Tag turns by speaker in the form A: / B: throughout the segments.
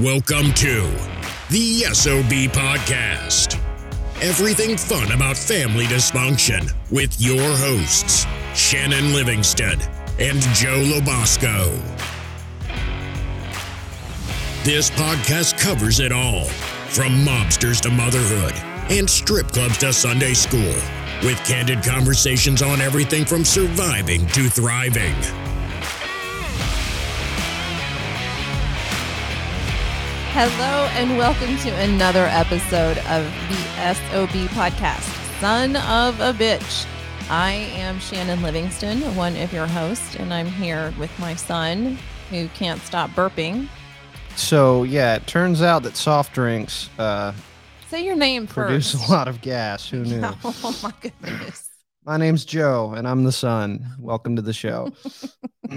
A: Welcome to the SOB Podcast. Everything fun about family dysfunction with your hosts, Shannon Livingston and Joe Lobosco. This podcast covers it all from mobsters to motherhood and strip clubs to Sunday school with candid conversations on everything from surviving to thriving.
B: Hello and welcome to another episode of the SOB podcast, Son of a Bitch. I am Shannon Livingston, one of your hosts, and I'm here with my son who can't stop burping.
C: So yeah, it turns out that soft drinks uh,
B: Say your name
C: produce
B: first.
C: a lot of gas. Who knew?
B: Oh my goodness.
C: My name's Joe, and I'm the son. Welcome to the show.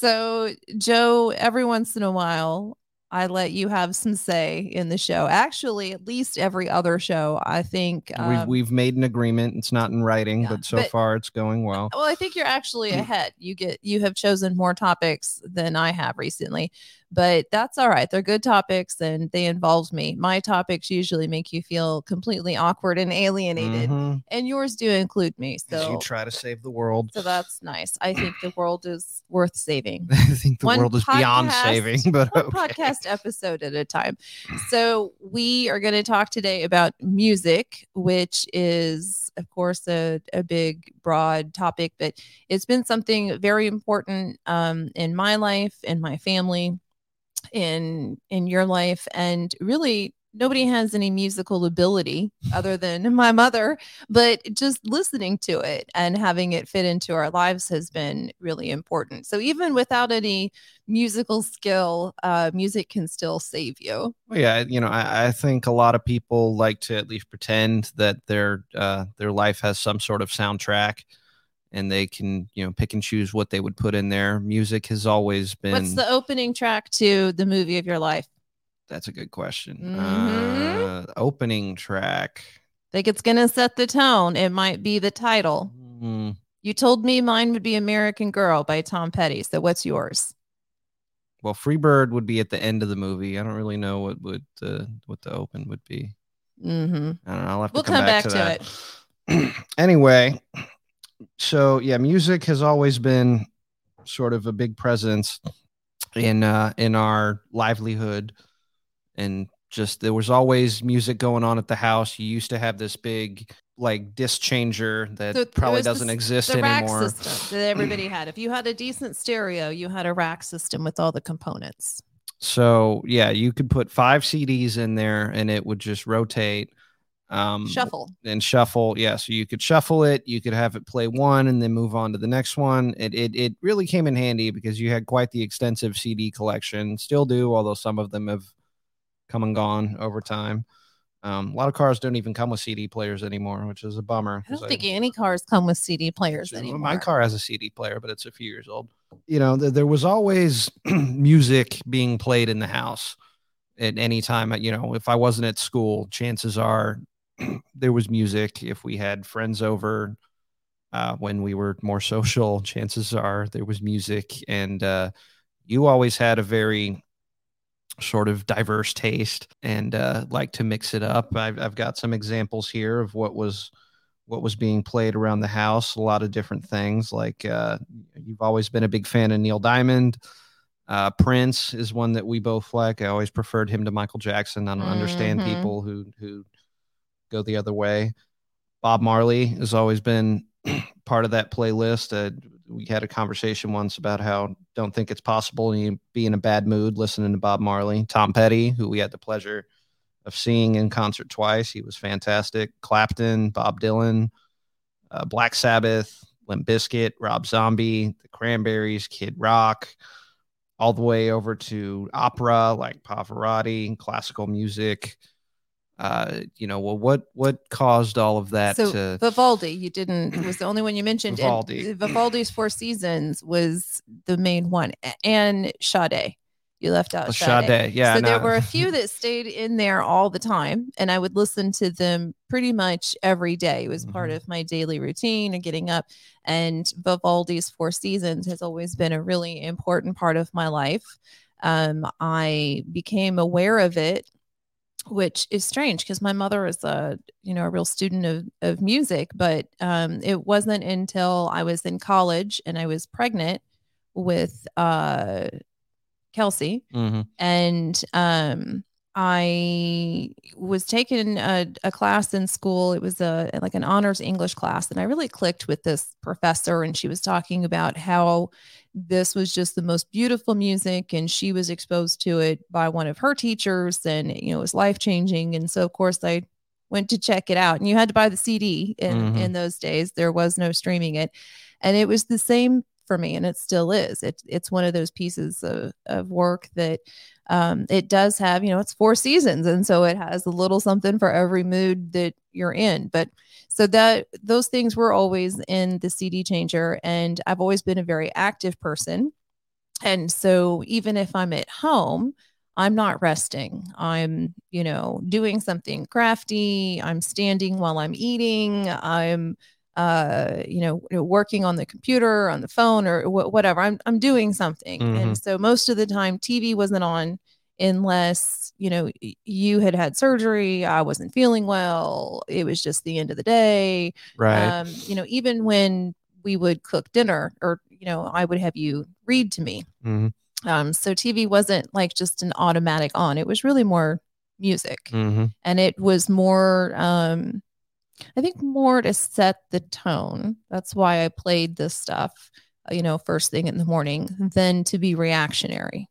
B: So, Joe, every once in a while, I let you have some say in the show. Actually, at least every other show, I think.
C: we've
B: um,
C: we've made an agreement. It's not in writing,
B: Yeah,
C: but so
B: but-
C: far it's going well.
B: Well, I think you're actually
C: Mm.
B: ahead. You get you have chosen more topics than I have recently, but that's all right. They're good topics and they involve me. My topics usually make you feel completely awkward and alienated,
C: Mhm.
B: and yours do include me. So
C: you try to save the world.
B: so that's nice. I think the world is worth saving.
C: I think the
B: One
C: world is beyond saving, but
B: One
C: okay.
B: podcast episode at a time. So we are going to talk today about music, which is, of course, a, a big, broad topic, but it's been something very important um, in my life, in my family, in in your life, and really nobody has any musical ability other than my mother but just listening to it and having it fit into our lives has been really important. So even without any musical skill uh music can still save you.
C: Well, yeah, you know, I, I think a lot of people like to at least pretend that their uh, their life has some sort of soundtrack, and they can you know pick and choose what they would put in there. Music has always been.
B: what's the opening track to the movie of your life
C: That's a good question.
B: Mhm.
C: Uh, opening track.
B: think it's gonna set the tone it might be the title
C: Hmm,
B: you told me mine would be american girl by tom petty so what's yours
C: well, Free Bird would be at the end of the movie. I don't really know what would the what the open would be.
B: mm-hmm.
C: I don't know. I'll have to We'll come,
B: come
C: back,
B: back
C: to,
B: to
C: that. anyway, so yeah, music has always been sort of a big presence in uh in our livelihood and just there was always music going on at the house. You used to have this big like disc changer that
B: So
C: probably doesn't
B: s-
C: exist
B: the rack
C: anymore.
B: system that everybody had if you had a decent stereo you had a rack system with all the components
C: So yeah, you could put five CDs in there and it would just rotate. Um,
B: shuffle
C: and shuffle. Yeah, so you could shuffle it. You could have it play one and then move on to the next one. It it it really came in handy because you had quite the extensive CD collection. Still do, although some of them have come and gone over time. Um, a lot of cars don't even come with CD players anymore, which is a bummer.
B: I don't think any cars come with CD players
C: Well,
B: anymore.
C: My car has a CD player, but it's a few years old. You know, th- there was always music being played in the house at any time. You know, if I wasn't at school, chances are there was music. If we had friends over uh, when we were more social, chances are there was music. And uh, you always had a very sort of diverse taste and uh, like to mix it up. I've, I've got some examples here of what was what was being played around the house. A lot of different things. Like uh, you've always been a big fan of Neil Diamond. Uh, Prince is one that we both like. I always preferred him to Michael Jackson. I don't understand
B: Mhm.
C: people who who go the other way. Bob Marley has always been part of that playlist. Uh, we had a conversation once about how don't think it's possible you be in a bad mood listening to Bob Marley. Tom Petty, who we had the pleasure of seeing in concert twice, he was fantastic. Clapton, Bob Dylan, uh, Black Sabbath, Limp Bizkit, Rob Zombie, The Cranberries, Kid Rock, all the way over to opera like Pavarotti, classical music. Uh, you know, well, what what caused all of that
B: so
C: to
B: Vivaldi, you didn't was the only one you mentioned. and
C: Vivaldi.
B: Vivaldi's Four Seasons was the main one, and Sade. You left out Sade.
C: Sade, yeah,
B: so there were a few that stayed in there all the time, and I would listen to them pretty much every day. It was part
C: Mhm.
B: of my daily routine and getting up. And Vivaldi's Four Seasons has always been a really important part of my life. um, I became aware of it which is strange because my mother is a you know a real student of, of music but um, it wasn't until i was in college and i was pregnant with uh, kelsey mm-hmm. and um, i was taking a, a, class in school it was a like an honors english class and i really clicked with this professor and she was talking about how this was just the most beautiful music and she was exposed to it by one of her teachers and you know it was life changing and so of course i went to check it out and you had to buy the cd in mm-hmm. in those days. There was no streaming it. And it was the same for me and it still is. It, it's one of those pieces of, of work that um, it does have you know it's four seasons and so it has a little something for every mood that you're in. But so that those things were always in the cd changer and i've always been a very active person. And so even if i'm at home i'm not resting. I'm you know doing something crafty. I'm standing while i'm eating. I'm uh, you know, working on the computer, on the phone, or wh- whatever. I'm I'm doing something, mm-hmm. and so most of the time, TV wasn't on unless you know you had had surgery i wasn't feeling well it was just the end of the day
C: right
B: um, you know even when we would cook dinner or you know i would have you read to me mm-hmm. um, so tv wasn't like just an automatic on it was really more music mm-hmm. and it was more um, i think more to set the tone that's why i played this stuff you know first thing in the morning than to be reactionary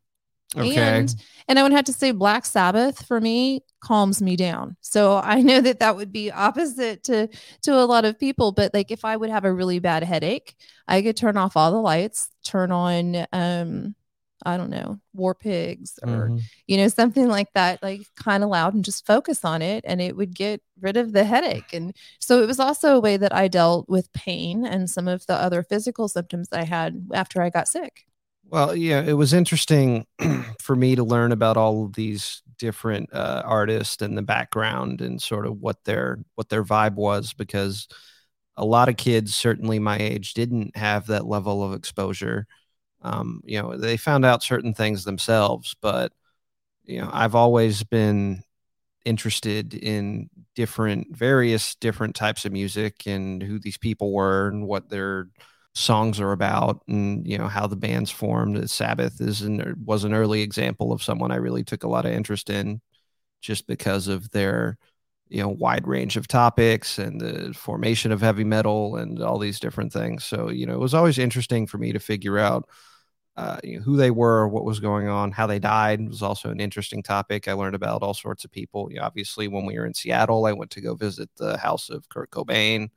C: Okay.
B: And and I would have to say Black Sabbath for me calms me down. So I know that that would be opposite to to a lot of people, but like if I would have a really bad headache, I could turn off all the lights, turn on um I don't know, War Pigs or mm-hmm. you know something like that, like kind of loud and just focus on it and it would get rid of the headache. And so it was also a way that I dealt with pain and some of the other physical symptoms I had after I got sick.
C: Well, yeah, it was interesting for me to learn about all of these different uh, artists and the background and sort of what their what their vibe was because a lot of kids, certainly my age, didn't have that level of exposure. Um, you know, they found out certain things themselves, but you know, I've always been interested in different, various different types of music and who these people were and what their songs are about and you know how the band's formed. Sabbath is and was an early example of someone i really took a lot of interest in just because of their you know wide range of topics and the formation of heavy metal and all these different things. So you know it was always interesting for me to figure out uh, you know, who they were what was going on how they died was also an interesting topic. I learned about all sorts of people. You know, obviously when we were in seattle i went to go visit the house of kurt cobain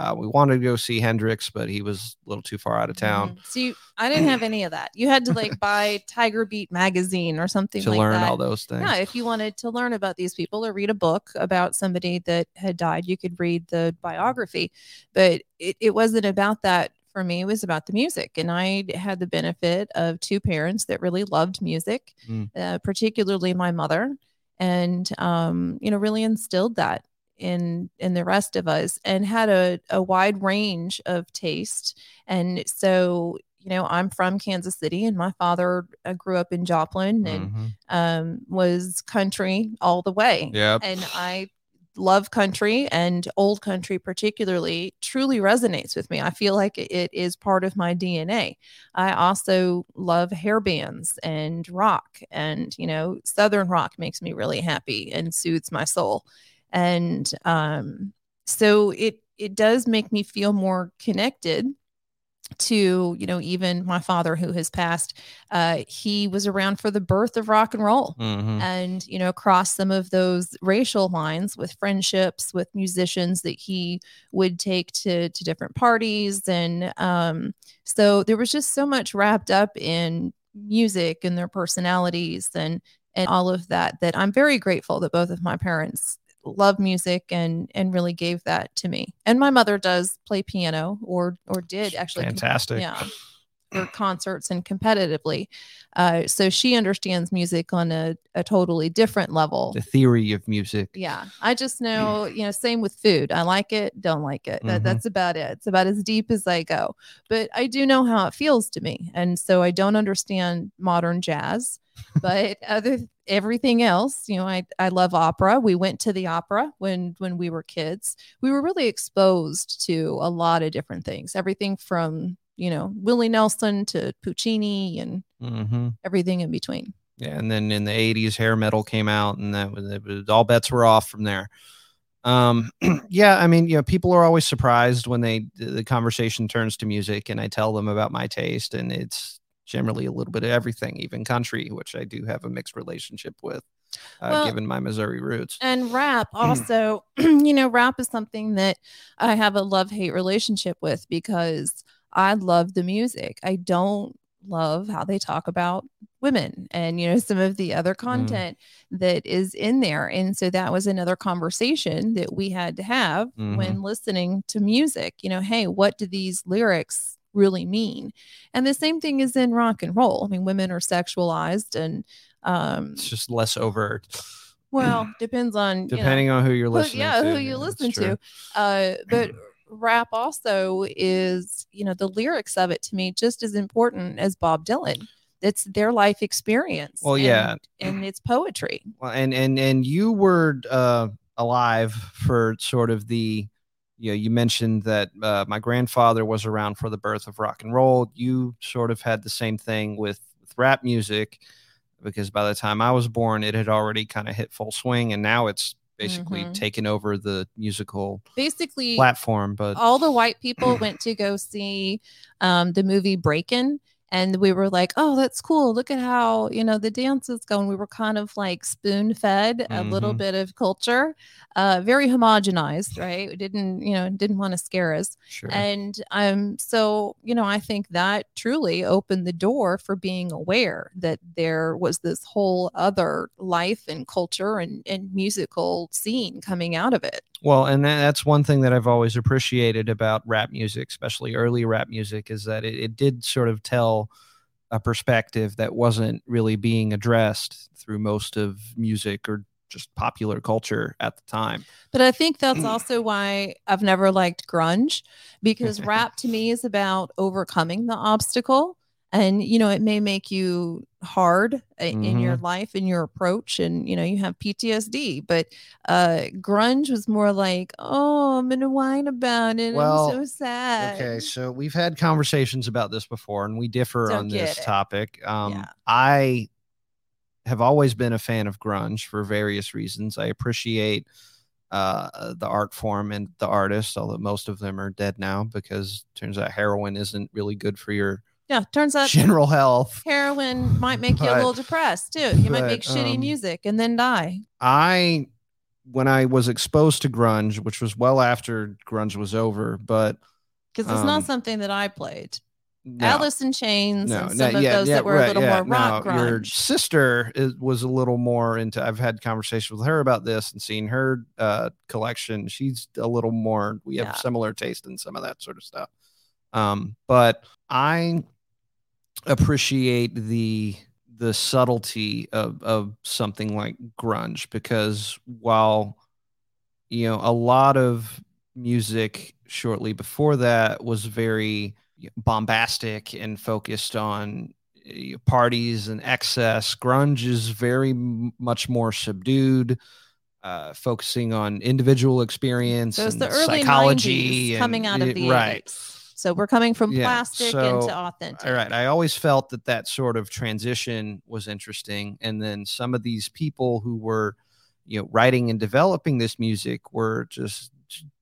C: uh, we wanted to go see Hendrix, but he was a little too far out of town.
B: Mm. See, I didn't have any of that. You had to like buy Tiger Beat magazine or something
C: to
B: like
C: learn
B: that.
C: all those things.
B: Yeah, if you wanted to learn about these people or read a book about somebody that had died, you could read the biography. But it, it wasn't about that for me. It was about the music, and I had the benefit of two parents that really loved music, mm. uh, particularly my mother, and um, you know, really instilled that in in the rest of us and had a, a wide range of taste. And so you know i'm from kansas city and my father uh, grew up in joplin and mm-hmm. um, was country all the way.
C: Yeah
B: and i love country and old country particularly truly resonates with me. I feel like it is part of my dna i also love hair bands and rock and you know southern rock makes me really happy and soothes my soul and um, so it it does make me feel more connected to you know even my father who has passed uh he was around for the birth of rock and roll mm-hmm. and you know across some of those racial lines with friendships with musicians that he would take to to different parties and um so there was just so much wrapped up in music and their personalities and and all of that that I'm very grateful that both of my parents love music and and really gave that to me. And my mother does play piano or or did actually.
C: Fantastic.
B: Yeah. for concerts and competitively. Uh, so she understands music on a, a totally different level.
C: The theory of music.
B: Yeah. I just know, you know, same with food. I like it, don't like it. That,
C: Mhm.
B: That's about it. It's about as deep as I go. But I do know how it feels to me. And so I don't understand modern jazz. But other everything else, you know, I, I love opera. We went to the opera when when we were kids. We were really exposed to a lot of different things. Everything from, you know, Willie Nelson to Puccini and
C: hmm
B: everything in between.
C: Yeah, and then in the '80s, hair metal came out, and that was, it was all bets were off from there. Um, yeah, I mean, you know, people are always surprised when they the conversation turns to music, and I tell them about my taste, and it's generally a little bit of everything, even country, which I do have a mixed relationship with, uh,
B: Well,
C: given my Missouri roots.
B: And rap hmm. also, you know, rap is something that I have a love hate relationship with because I love the music. I don't love how they talk about women and, you know, some of the other mm. content that is in there. And so that was another conversation that we had to have when mm-hmm. listening to music. You know, hey, what do these lyrics really mean? And the same thing is in rock and roll. I mean, women are sexualized and, um,
C: It's just less overt,
B: well, depends on, you know,
C: depending on who you're
B: who-
C: listening
B: yeah,
C: to.
B: who you listen to. Uh, but rap also is, you know, the lyrics of it to me just as important as Bob Dylan. It's their life experience.
C: Well,
B: and-
C: yeah.
B: and it's poetry.
C: Well, and and and you were uh, alive for sort of the, you know, you mentioned that uh, my grandfather was around for the birth of rock and roll. You sort of had the same thing with, with rap music, because by the time I was born, it had already kind of hit full swing, and now it's basically
B: Mhm.
C: taken over the musical
B: Basically,
C: platform. But
B: all the white people went to go see um, the movie Breakin'. And we were like, oh, that's cool. Look at how, you know, the dance is going. We were kind of like spoon fed a little
C: Mhm.
B: bit of culture, uh, very homogenized, right? We didn't, you know, didn't want to scare us.
C: sure,
B: And um, so, you know, I think that truly opened the door for being aware that there was this whole other life and culture and, and musical scene coming out of it.
C: Well, and that's one thing that I've always appreciated about rap music, especially early rap music, is that it, it did sort of tell a perspective that wasn't really being addressed through most of music or just popular culture at the time.
B: But I think that's also why I've never liked grunge because rap to me is about overcoming the obstacle. And, you know, it may make you hard uh, in your life in your approach and, you know, you have PTSD. But uh grunge was more like, oh, I'm to whine about it.
C: Well,
B: I'm so sad.
C: Okay, so we've had conversations about this before, and we differ
B: Don't
C: on this
B: it.
C: topic. Um,
B: Yeah.
C: I have always been a fan of grunge for various reasons. I appreciate uh, the art form and the artist, although most of them are dead now because turns out heroin isn't really good for your
B: Yeah. Turns out
C: general health.
B: heroin might make you a little depressed too. You might make shitty
C: um,
B: music and then die.
C: I, when I was exposed to grunge, which was well after grunge was over, but
B: Because it's
C: um,
B: not something that I played.
C: no.
B: Alice in Chains
C: no,
B: and
C: no,
B: of
C: yeah,
B: those
C: yeah,
B: that were a
C: right,
B: little
C: yeah,
B: more rock
C: no, Your sister is, was a little more into. I've had conversations with her about this and seen her uh, collection. She's a little more. We have similar taste in some of that sort of stuff. Um, but I appreciate the the subtlety of of something like grunge because while you know a lot of music shortly before that was very bombastic and focused on parties and excess grunge is very m- much more subdued uh, focusing on individual experience
B: So
C: and
B: the early
C: psychology
B: 90s coming out of the
C: right
B: 80s. So we're coming from
C: Yeah,
B: plastic
C: so-
B: into authentic.
C: all right. I always felt that that sort of transition was interesting. And then some of these people who were, you know, writing and developing this music were just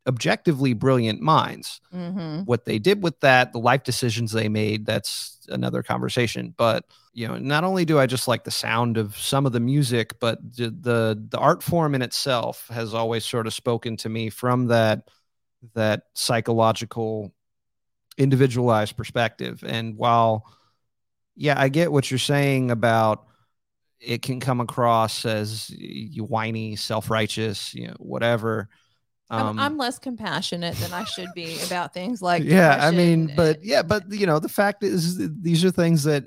C: objectively brilliant minds.
B: hmm
C: What they did with that, the life decisions they made, that's another conversation. But, you know, not only do I just like the sound of some of the music, but the the, the art form in itself has always sort of spoken to me from that that psychological individualized perspective. And while, yeah, I get what you're saying about it can come across as you whiny, self righteous, you know, whatever.
B: Um, I'm, I'm, less compassionate than I should be about things like
C: yeah. I mean, but yeah, but you know, the fact is, these are things that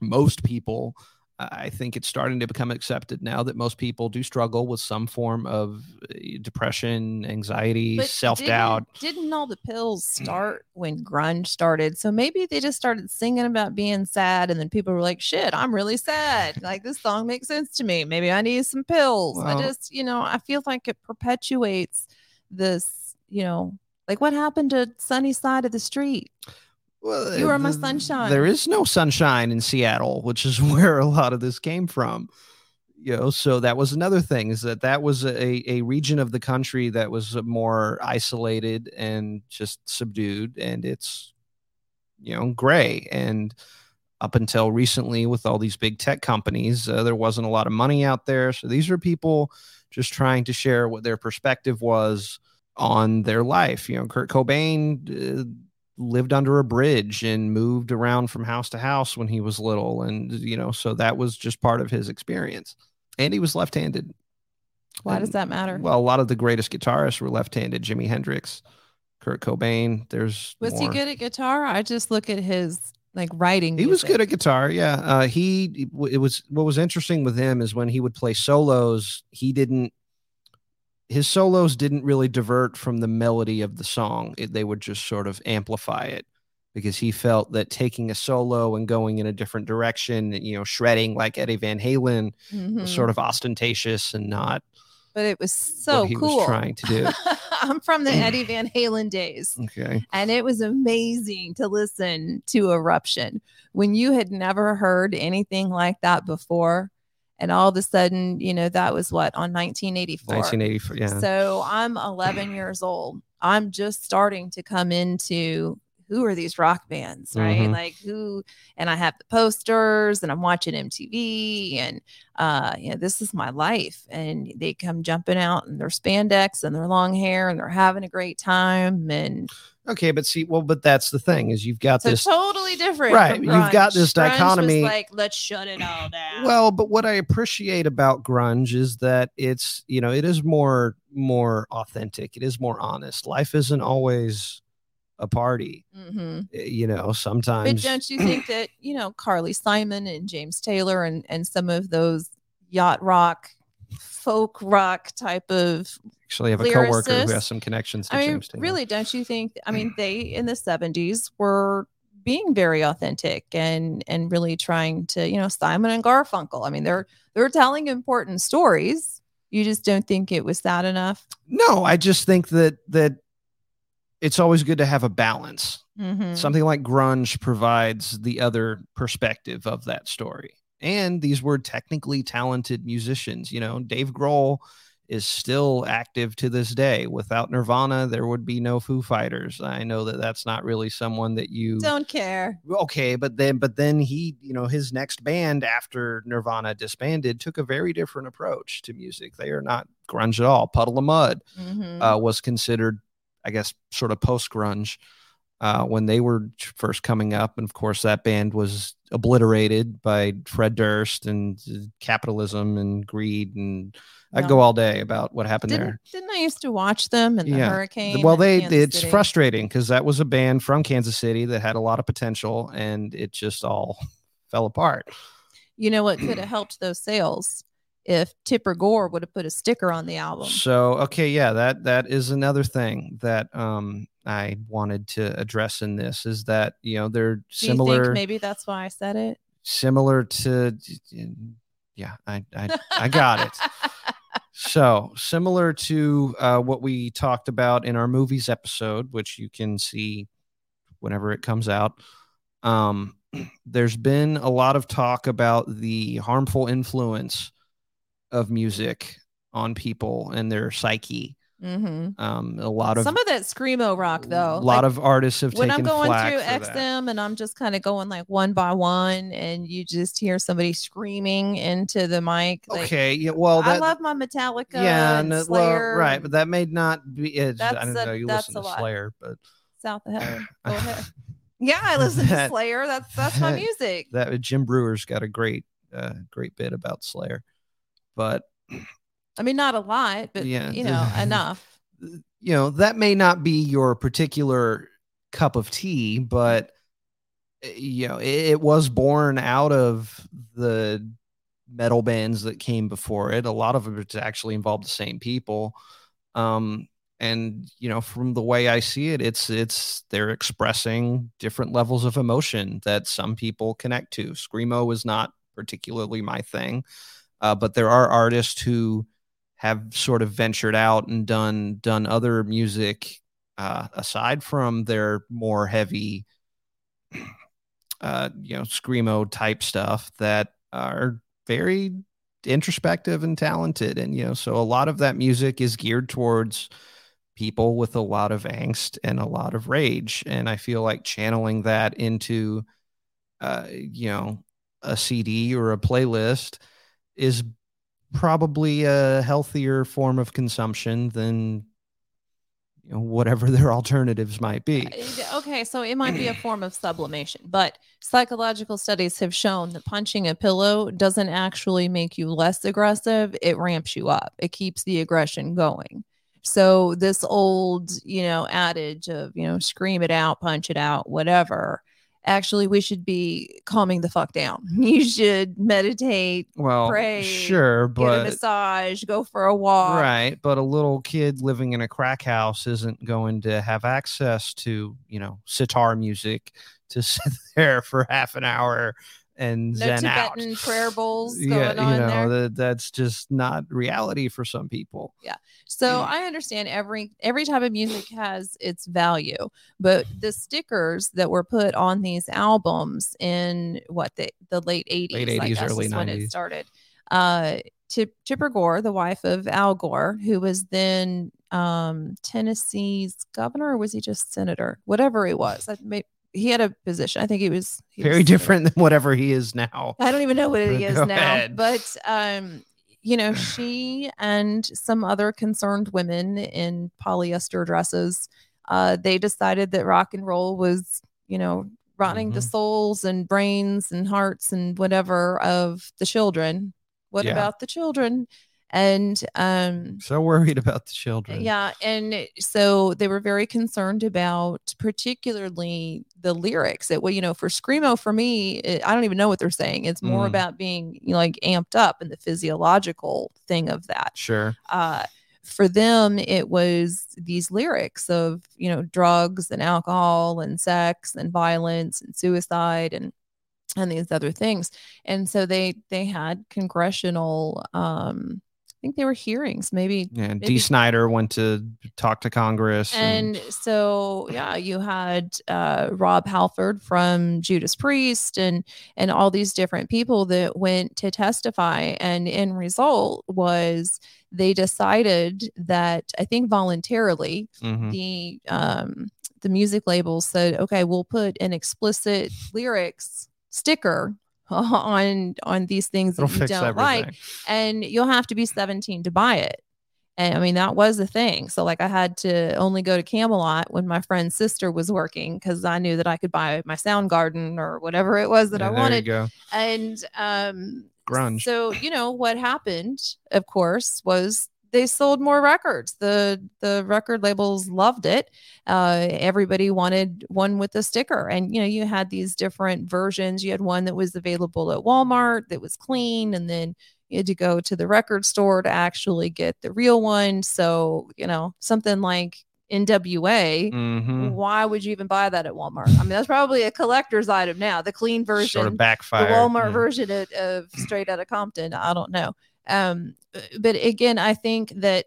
C: most people I think it's starting to become accepted now that most people do struggle with some form of eh, depression, anxiety, self doubt.
B: Didn't, didn't, all the pills start when grunge started? So maybe they just started singing about being sad, and then people were like, "Shit, I'm really sad. Like this song makes sense to me. Maybe I need some pills." Well, I just, you know, I feel like it perpetuates this. You know, like what happened to Sunny Side of the Street? Well, you are my sunshine.
C: There is no sunshine in Seattle, which is where a lot of this came from. You know, so that was another thing is that that was a, a region of the country that was more isolated and just subdued, and it's you know gray. And up until recently, with all these big tech companies, uh, there wasn't a lot of money out there. So these are people just trying to share what their perspective was on their life. You know, Kurt Cobain. Uh, lived under a bridge and moved around from house to house when he was little and you know so that was just part of his experience. And he was left-handed.
B: Why
C: and,
B: does that matter?
C: well a lot of the greatest guitarists were left-handed. Jimi hendrix kurt cobain there's
B: was more. he good at guitar? I just look at his like writing
C: he music. was good at guitar yeah. Uh, he it was what was interesting with him is when he would play solos he didn't his solos didn't really divert from the melody of the song. It, they would just sort of amplify it because he felt that taking a solo and going in a different direction, you know, shredding like Eddie Van Halen, mm-hmm. was sort of ostentatious and not.
B: But it was so
C: he
B: cool.
C: Was trying to do.
B: I'm from the Eddie Van Halen days.
C: Okay.
B: And it was amazing to listen to Eruption when you had never heard anything like that before and all of a sudden you know that was what on 1984
C: 1984 yeah.
B: So i'm 11 years old. I'm just starting to come into who are these rock bands right? Mm-hmm. like who and i have the posters and i'm watching mtv and uh you know this is my life. And they come jumping out in their spandex and their long hair and they're having a great time and
C: Okay, but see, well, but that's the thing is you've got
B: so
C: this
B: totally different,
C: right? You've got this
B: grunge
C: dichotomy.
B: like, let's shut it all down.
C: Well, but what I appreciate about grunge is that it's you know it is more more authentic. It is more honest. Life isn't always a party. Mm-hmm. Eh, you know, sometimes.
B: But don't you think that you know Carly Simon and James Taylor and and some of those yacht rock folk rock type of
C: actually have a coworker who has some connections to
B: I mean,
C: James Taylor.
B: Really, don't you think? I mean, they in the 70s were being very authentic and and really trying to, you know, Simon and Garfunkel. I mean, they're they're telling important stories. You just don't think it was that enough?
C: No, I just think that that it's always good to have a balance. Mm-hmm. Something like grunge provides the other perspective of that story. And these were technically talented musicians. You know, Dave Grohl is still active to this day. Without Nirvana, there would be no Foo Fighters. I know that that's not really someone that you
B: don't care.
C: Okay, but then but then he, you know, his next band after Nirvana disbanded took a very different approach to music. They are not grunge at all. Puddle of Mudd mm-hmm. uh, was considered, I guess, sort of post grunge. Uh, when they were first coming up. And of course, that band was obliterated by Fred Durst and uh, capitalism and greed and I'd go all day about what happened
B: didn't,
C: there.
B: Didn't I used to watch them in the yeah. hurricane?
C: Well, they it's City? frustrating because that was a band from Kansas City that had a lot of potential and it just all fell apart.
B: You know what could have helped those sales if Tipper Gore would have put a sticker on the album.
C: So okay, yeah, that that is another thing that um I wanted to address in this is that you know they're similar.
B: maybe that's why I said it.
C: Similar to, yeah, I I, I got it. So, similar to uh, what we talked about in our movies episode, which you can see whenever it comes out, um, there's been a lot of talk about the harmful influence of music on people and their psyche. Mm-hmm. Um, a lot of
B: some of that screamo rock though.
C: A lot like, of artists have taken.
B: when
C: I'm
B: going through
C: XM
B: and I'm just kind of going like one by one, and you just hear somebody screaming into the mic.
C: Like, okay, yeah, well, that,
B: I love my Metallica. Yeah, and, Slayer.
C: well, right, but that may not be. It, I don't know. You listen to lot. Slayer, but
B: South of Heaven. Go ahead. Yeah, I listen that, to Slayer. That's that's my music.
C: That Jim Breuer's got a great, uh, great bit about Slayer, but
B: I mean, not a lot, but yeah, you know, enough.
C: you know, that may not be your particular cup of tea, but eh, you know, it, it was born out of the metal bands that came before it. A lot of it actually involved the same people. Um, and you know, from the way I see it, it's it's they're expressing different levels of emotion that some people connect to. Screamo is not particularly my thing, uh, but there are artists who have sort of ventured out and done done other music uh, aside from their more heavy, uh, you know, screamo type stuff that are very introspective and talented. And, you know, so a lot of that music is geared towards people with a lot of angst and a lot of rage. And I feel like channeling that into, uh, you know, a CD or a playlist is probably a healthier form of consumption than you know, whatever their alternatives might be.
B: Uh, okay, so it might be a form of sublimation, but psychological studies have shown that punching a pillow doesn't actually make you less aggressive, it ramps you up. It keeps the aggression going. So this old, you know, adage of, you know, scream it out, punch it out, whatever, actually we should be calming the fuck down. You should meditate,
C: well,
B: pray,
C: sure, but
B: get a massage, go for a walk.
C: Right, but a little kid living in a crack house isn't going to have access to, you know, sitar music to sit there for half an hour and
B: no
C: zen
B: Tibetan
C: out.
B: prayer bowls going
C: yeah,
B: on
C: you know
B: there.
C: that that's just not reality for some people. Yeah.
B: So I understand every every type of music has its value, but the stickers that were put on these albums in what the the late eighties,
C: Late 80s, early
B: when it started. Uh, Chip, Chipper Gore, the wife of Al Gore, who was then um, Tennessee's governor, or was he just senator? Whatever he was, I may, he had a position. I think he was he
C: Very
B: senator.
C: different than whatever he is now.
B: I don't even know what he is now,
C: ahead.
B: but um, you know, she and some other concerned women in polyester dresses, uh, they decided that rock and roll was, you know, rotting the
C: Mhm.
B: souls and brains and hearts and whatever of the children. What
C: Yeah.
B: about the children? And um,
C: So worried about the children.
B: yeah, and so they were very concerned about particularly the lyrics. That well, you know, for screamo, for me, it, I don't even know what they're saying. It's more
C: Mm.
B: about being you know, like amped up and the physiological thing of that.
C: Sure.
B: Uh, for them, it was these lyrics of you know drugs and alcohol and sex and violence and suicide and and these other things. And so they they had congressional. um think they were hearings, maybe
C: Yeah.
B: maybe-
C: Dee Snider went to talk to Congress.
B: and so yeah you had uh, rob halford from judas priest and and all these different people that went to testify and in result was they decided that i think voluntarily
C: Mhm.
B: the um the music labels said okay we'll put an explicit lyrics sticker on on these things
C: it'll
B: that you don't
C: everything.
B: like and you'll have to be 17 to buy it. And I mean, that was the thing. So, like, I had to only go to Camelot when my friend's sister was working because I knew that I could buy my Soundgarden or whatever it was that
C: Yeah,
B: I wanted. And um,
C: Grunge.
B: So, you know, what happened, of course, was they sold more records. The the record labels loved it. Uh, everybody wanted one with a sticker, and you know, you had these different versions. You had one that was available at Walmart that was clean, and then you had to go to the record store to actually get the real one. So, you know, something like NWA.
C: Mhm.
B: Why would you even buy that at Walmart? I mean, that's probably a collector's item now. The clean version,
C: Sort of backfire.
B: the Walmart
C: yeah.
B: version of, of Straight Outta Compton. I don't know. Um, but again, I think that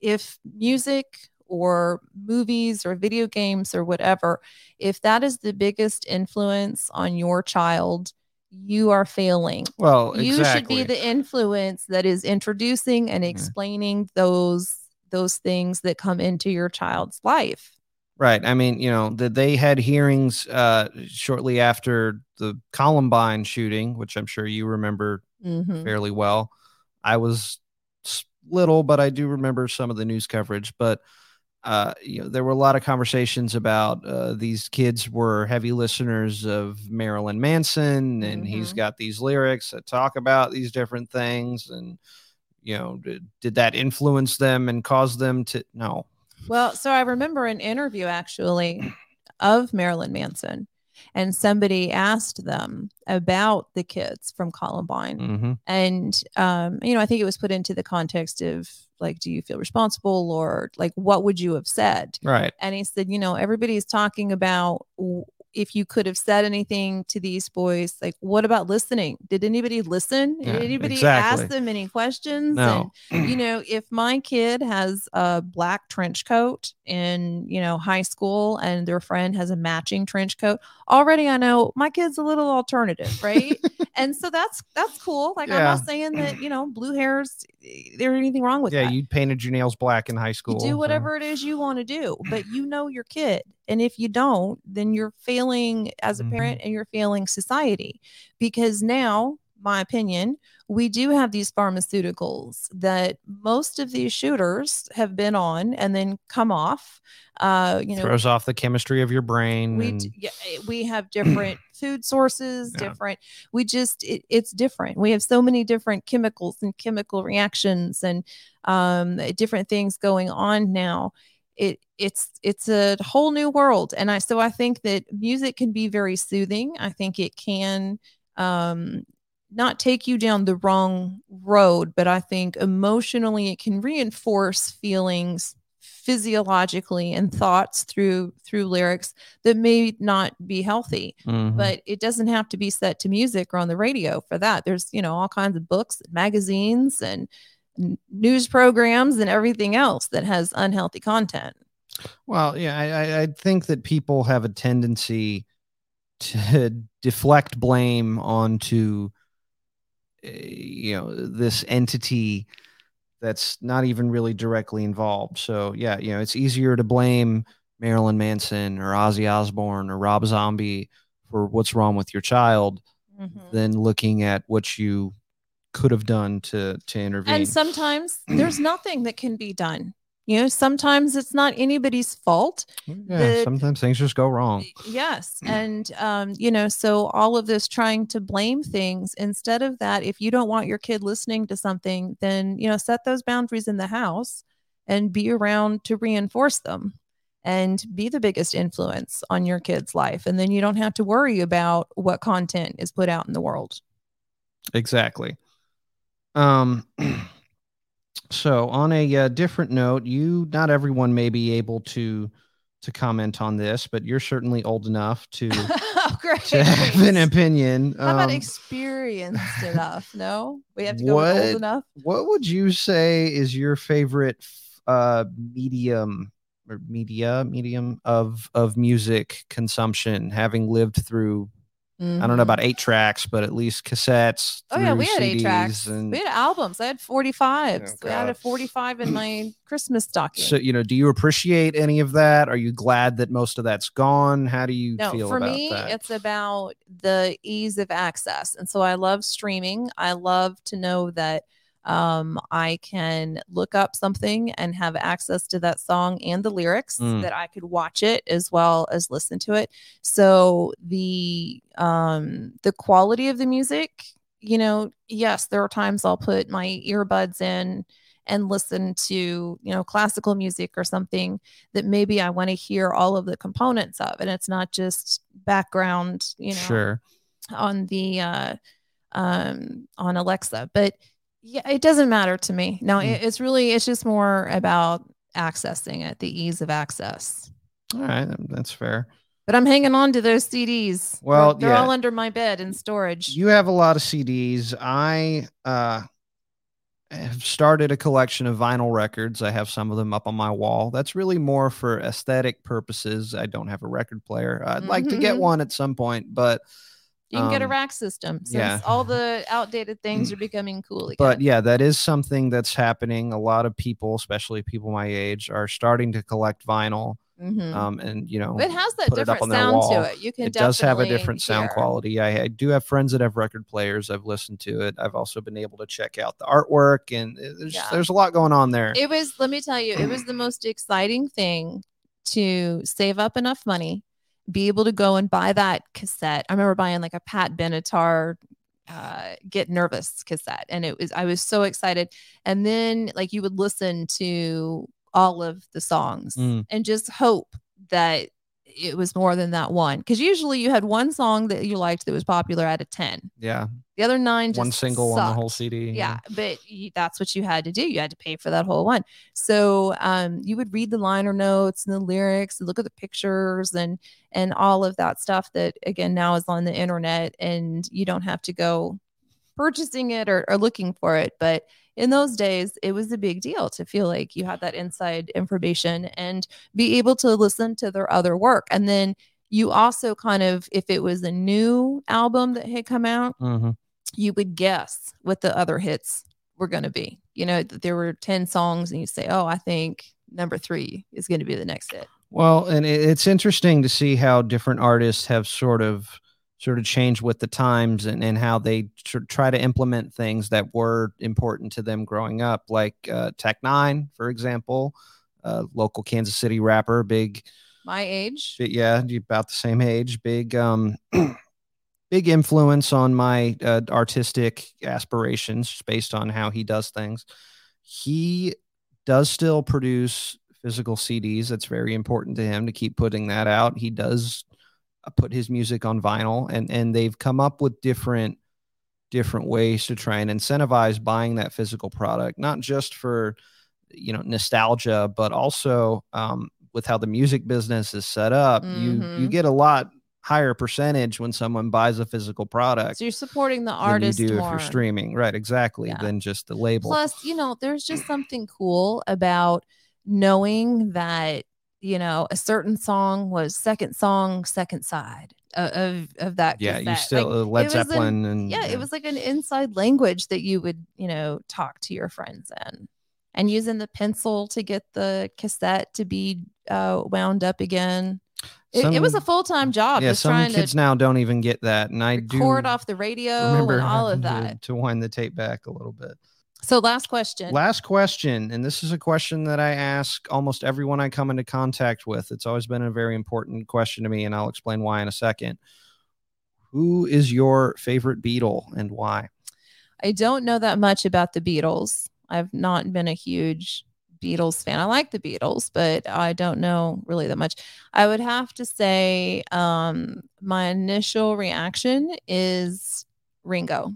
B: if music or movies or video games or whatever, if that is the biggest influence on your child, you are failing.
C: Well,
B: You
C: exactly.
B: should be the influence that is introducing and
C: Yeah.
B: explaining those those things that come into your child's life.
C: Right. I mean, you know, that they had hearings uh, shortly after the Columbine shooting, which I'm sure you remember
B: Mhm.
C: fairly well. I was little, but I do remember some of the news coverage. But uh, you know, there were a lot of conversations about uh, these kids were heavy listeners of Marilyn Manson, and he's
B: Mhm.
C: got these lyrics that talk about these different things, and you know, did, did that influence them and cause them to? No,
B: Well, so I remember an interview actually of Marilyn Manson, and somebody asked them about the kids from Columbine,
C: Mm-hmm.
B: and um, you know, I think it was put into the context of like, do you feel responsible, or like, what would you have said?
C: Right.
B: And he said, you know, everybody's talking about if you could have said anything to these boys, like, what about listening? Did anybody listen?
C: Yeah,
B: anybody
C: exactly.
B: ask them any questions?
C: No.
B: And, you know, if my kid has a black trench coat in, you know, high school and their friend has a matching trench coat, already I know my kid's a little alternative, right? and so that's that's cool. Like I'm not saying that, you know, blue hairs, there's anything wrong with
C: yeah,
B: that
C: you painted your nails black in high school.
B: you do whatever it is you want to do but you know your kid and if you don't then you're failing as a
C: Mhm.
B: parent and you're failing society because now my opinion we do have these pharmaceuticals that most of these shooters have been on and then come off uh you know
C: throws off the chemistry of your brain.
B: we
C: and-
B: yeah, we have different food sources
C: Yeah.
B: different we just it, it's different we have so many different chemicals and chemical reactions and um different things going on now it it's it's a whole new world and i so i think that music can be very soothing i think it can um not take you down the wrong road but i think emotionally it can reinforce feelings physiologically and thoughts through through lyrics that may not be healthy.
C: Mhm.
B: but it doesn't have to be set to music or on the radio for that. There's you know all kinds of books and magazines and news programs and everything else that has unhealthy content.
C: Well, yeah, I, I, think that people have a tendency to deflect blame onto, Uh, you know, this entity that's not even really directly involved. So, yeah, you know, it's easier to blame Marilyn Manson or Ozzy Osbourne or Rob Zombie for what's wrong with your child mm-hmm. than looking at what you could have done to to intervene.
B: and sometimes there's nothing that can be done you know sometimes it's not anybody's fault
C: yeah,
B: the-
C: sometimes things just go wrong.
B: yes and um you know so all of this trying to blame things instead of that if you don't want your kid listening to something then you know set those boundaries in the house and be around to reinforce them and be the biggest influence on your kid's life and then you don't have to worry about what content is put out in the world
C: Exactly. Um so on a uh, different note, you not everyone may be able to to comment on this, but you're certainly old enough to
B: oh
C: to have an opinion.
B: how about
C: Um,
B: experienced enough? No? We have to go
C: what-
B: old enough?
C: what would you say is your favorite uh medium or media medium of of music consumption having lived through Mm-hmm. I don't know about eight tracks, but at least cassettes.
B: Oh yeah, we
C: through
B: had eight
C: CDs
B: tracks.
C: And
B: we had albums. I had 45s.
C: Oh,
B: we had a 45 in my Christmas stocking.
C: so, you know, do you appreciate any of that? Are you glad that most of that's gone? How do you feel about that?
B: no,
C: feel
B: for
C: about
B: me,
C: that?
B: it's about the ease of access. And so I love streaming. I love to know that um, I can look up something and have access to that song and the lyrics,
C: Mm.
B: that I could watch it as well as listen to it. So the um, the quality of the music, you know, yes, there are times I'll put my earbuds in and listen to you know classical music or something that maybe I want to hear all of the components of and it's not just background you know
C: sure.
B: on the uh um on Alexa but yeah it doesn't matter to me no
C: Hmm.
B: it, it's really it's just more about accessing it the ease of access
C: All right. That's fair.
B: but I'm hanging on to those CDs
C: Well,
B: they're,
C: yeah.
B: all under my bed in storage
C: You have a lot of CDs. I uh, have started a collection of vinyl records. I have some of them up on my wall. That's really more for aesthetic purposes. I don't have a record player. I'd like to get
B: Mhm.
C: one at some point, but
B: you can get a
C: um,
B: rack system since
C: yeah.
B: all the outdated things are becoming cool again.
C: but yeah, that is something that's happening. A lot of people, especially people my age, are starting to collect vinyl.
B: Mhm.
C: Um, and you know,
B: it has that
C: put it up
B: different sound to it. You can
C: it does have a different sound
B: hear.
C: quality. I, I do have friends that have record players. I've listened to it. I've also been able to check out the artwork, and uh, there's
B: Yeah.
C: there's a lot going on there.
B: It was, let me tell you, it was the most exciting thing to save up enough money, be able to go and buy that cassette. I remember buying like a Pat Benatar uh get nervous cassette and it was i was so excited and then like you would listen to all of the songs
C: Mm.
B: and just hope that it was more than that one. Because usually you had one song that you liked that was popular out of 10.
C: Yeah.
B: The other nine just
C: One single on the whole
B: sucked.
C: CD.
B: Yeah, but you, that's what you had to do. You had to pay for that whole one. So um, you would read the liner notes and the lyrics and look at the pictures and and all of that stuff that again now is on the internet and you don't have to go purchasing it or, or looking for it. But in those days, it was a big deal to feel like you had that inside information and be able to listen to their other work. And then you also kind of, if it was a new album that had come out,
C: hmm
B: you would guess what the other hits were going to be. You know, th- there were 10 songs and you say, oh, I think number three is going to be the next hit.
C: Well, and it's interesting to see how different artists have sort of sort of change with the times and, and how they tr- try to implement things that were important to them growing up, like uh, Tech N9ne, for example, uh, local Kansas City rapper, big,
B: My age.
C: yeah, about the same age, big, um, big influence on my uh, artistic aspirations, based on how he does things. He does still produce physical CDs. That's very important to him to keep putting that out. He does put his music on vinyl, and and they've come up with different different ways to try and incentivize buying that physical product, not just for you know nostalgia, but also um, with how the music business is set up. You you
B: Mhm.
C: get a lot higher percentage when someone buys a physical product
B: So you're supporting the artist
C: you do
B: more.
C: if you're streaming. Right, exactly.
B: Yeah.
C: Than just the label.
B: Plus, you know, there's just something cool about knowing that, you know, a certain song was second song, second side of, of, that.
C: yeah, you
B: cassette.
C: still
B: Like,
C: uh, Led
B: was an-
C: Zeppelin and
B: yeah, it was like an inside language that you would, you know, talk to your friends in. And using the pencil to get the cassette to be uh, wound up again. It, it was a full time job.
C: yeah. Some kids now don't even get that, and I do
B: record off the radio
C: remember
B: and all of
C: having to-
B: that.
C: to wind the tape back a little bit.
B: So, last question.
C: Last question, and this is a question that I ask almost everyone I come into contact with. It's always been a very important question to me, and I'll explain why in a second. Who is your favorite Beatle and why?
B: I don't know that much about the Beatles. I've not been a huge Beatles fan. I like the Beatles, but I don't know really that much. I would have to say um, my initial reaction is Ringo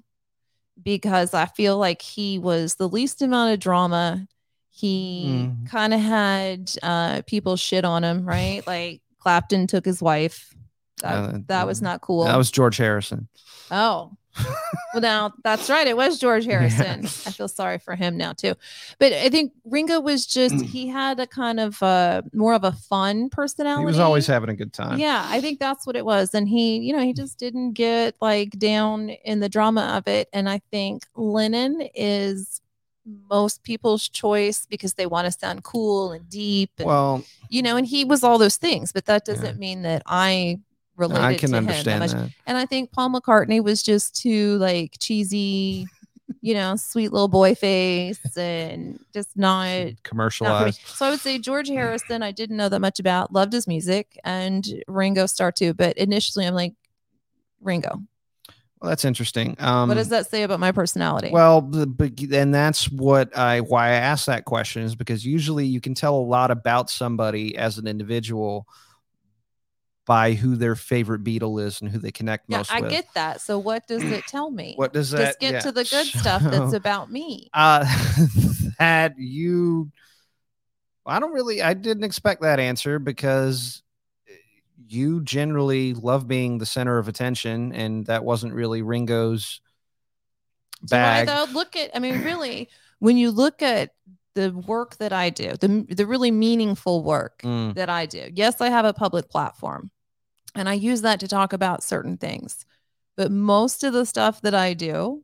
B: because I feel like he was the least amount of drama. He
C: Mhm.
B: kind of had uh, people shit on him, right? like Clapton took his wife. That,
C: Uh,
B: that was not cool.
C: That was George Harrison.
B: Oh, well, now that's right. It was George Harrison. I feel sorry for him now too. But I think Ringo was just he had a kind of uh more of a fun personality.
C: He was always having a good time.
B: Yeah, I think that's what it was. And he, you know, he just didn't get like down in the drama of it. And I think Lennon is most people's choice because they want to sound cool and deep and
C: Well,
B: you know, and he was all those things, but that doesn't mean that I related
C: I can
B: to him that
C: understand that.
B: And I think Paul McCartney was just too like cheesy, you know, sweet little boy face and just not. not.
C: Commercialized.
B: So I would say George Harrison, I didn't know that much about, loved his music, and Ringo Starr too. But initially, I'm like, Ringo.
C: Well, that's interesting. Um,
B: what does that say about my personality?
C: Well, the, but- and that's what I why I asked that question is because usually you can tell a lot about somebody as an individual by who their favorite Beatle is and who they connect
B: yeah,
C: most
B: I
C: with.
B: I get that. So what does it tell me?
C: what does that
B: Just get
C: yeah.
B: to the good stuff that's about me.
C: uh that you I don't really I didn't expect that answer because you generally love being the center of attention and that wasn't really Ringo's
B: Do I
C: bag.
B: though look at? I mean, really, when you look at the work that I do, the the really meaningful work
C: Mm,
B: that I do. Yes, I have a public platform, and I use that to talk about certain things. But most of the stuff that I do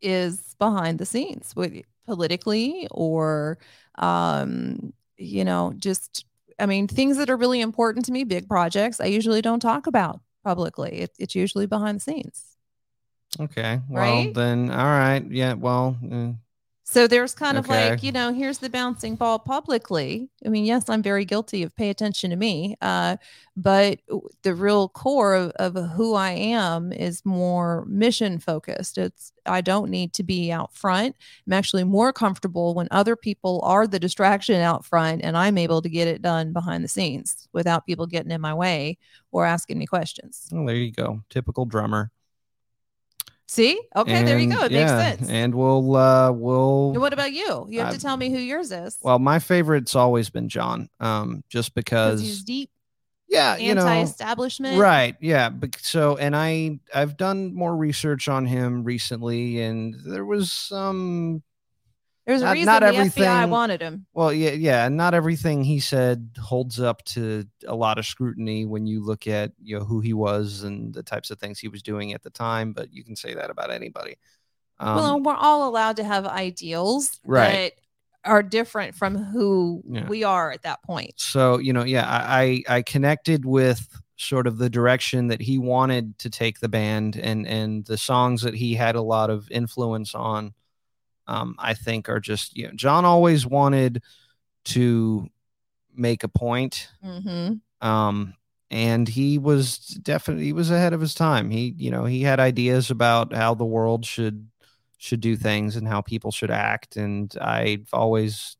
B: is behind the scenes, with politically or, um, you know, just I mean, things that are really important to me, big projects. I usually don't talk about publicly. It, it's usually behind the scenes.
C: Okay. Well,
B: Right?
C: then, all right. Yeah. Well, uh,
B: So there's kind of okay. like, you know, here's the bouncing ball publicly. I mean, yes, I'm very guilty of pay attention to me. Uh, but the real core of, of who I am is more mission focused. It's I don't need to be out front. I'm actually more comfortable when other people are the distraction out front and I'm able to get it done behind the scenes without people getting in my way or asking me questions.
C: Well, there you go. Typical drummer.
B: See? Okay, and, there you go. It yeah, makes sense.
C: And we'll uh we'll
B: and what about you? You have to tell me who yours is.
C: Well, my favorite's always been John. Um, just because
B: he's deep.
C: Yeah, you know,
B: anti-establishment.
C: Right. Yeah. But so and I I've done more research on him recently, and there was some
B: there's a not, reason not the everything, FBI wanted him.
C: Well, yeah, yeah, not everything he said holds up to a lot of scrutiny when you look at you know who he was and the types of things he was doing at the time. But you can say that about anybody.
B: Um, well, we're all allowed to have ideals, right? That are different from who yeah. we are at that point.
C: So you know, yeah, I I connected with sort of the direction that he wanted to take the band and and the songs that he had a lot of influence on um, I think are just you know John always wanted to make a point. Mm-hmm. Um, and he was definitely he was ahead of his time. He you know he had ideas about how the world should should do things and how people should act, and I've always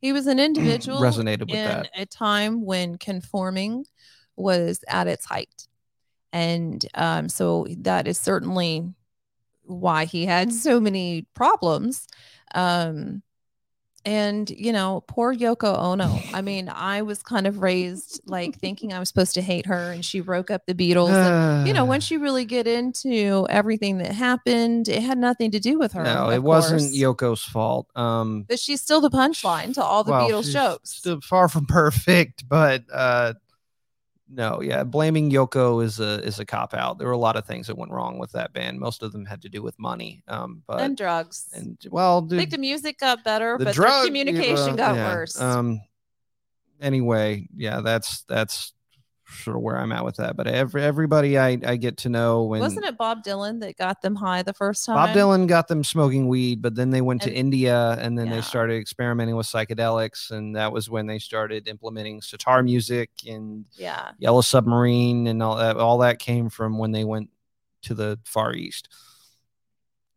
B: he was an individual
C: resonated with in that.
B: a time when conforming was at its height, and um, so that is certainly why he had so many problems. Um, and you know, poor Yoko Ono. I mean, I was kind of raised like thinking I was supposed to hate her, and she broke up the Beatles. And, you know, once you really get into everything that happened, it had nothing to do with her.
C: No, it course. wasn't Yoko's fault. Um,
B: but she's still the punchline to all the well, Beatles jokes.
C: Still far from perfect, but uh, no, yeah, blaming Yoko is a is a cop out. There were a lot of things that went wrong with that band. Most of them had to do with money, um, but
B: and drugs.
C: And well,
B: dude, I think the music got better, the but drug, the communication uh, got yeah, worse.
C: Um, anyway, yeah, that's that's sort of where I'm at with that. But every everybody I, I get to know when
B: wasn't it Bob Dylan that got them high the first time?
C: Bob Dylan got them smoking weed, but then they went and, to India and then yeah. they started experimenting with psychedelics, and that was when they started implementing sitar music and
B: yeah,
C: Yellow Submarine and all that. All that came from when they went to the Far East.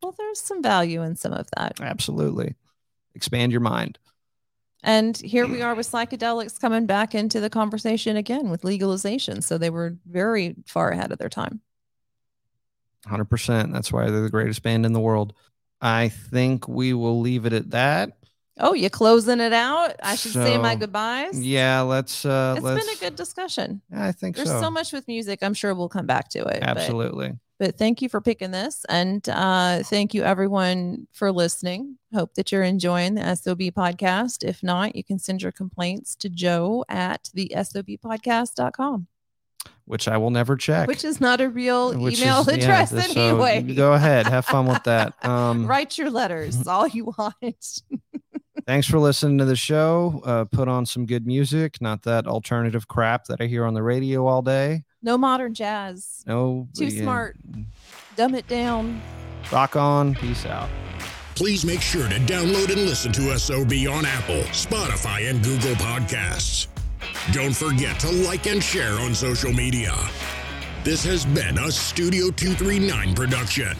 B: Well, there's some value in some of that.
C: Absolutely, expand your mind.
B: And here we are with psychedelics coming back into the conversation again with legalization. So they were very far ahead of their time.
C: 100%. That's why they're the greatest band in the world. I think we will leave it at that.
B: Oh, you closing it out? I should so, say my goodbyes.
C: Yeah, let's. uh
B: It's
C: let's,
B: been a good discussion.
C: I think
B: There's
C: so.
B: so much with music. I'm sure we'll come back to it.
C: Absolutely.
B: But thank you for picking this. And uh, thank you, everyone, for listening. Hope that you're enjoying the SOB podcast. If not, you can send your complaints to joe at the SOBpodcast.com.
C: Which I will never check.
B: Which is not a real Which email is, address yeah, anyway.
C: Go ahead. Have fun with that. Um,
B: Write your letters, all you want.
C: thanks for listening to the show. Uh, put on some good music, not that alternative crap that I hear on the radio all day.
B: No modern jazz.
C: No.
B: Too yeah. smart. Dumb it down.
C: Rock on. Peace out.
A: Please make sure to download and listen to SOB on Apple, Spotify, and Google Podcasts. Don't forget to like and share on social media. This has been a Studio 239 production.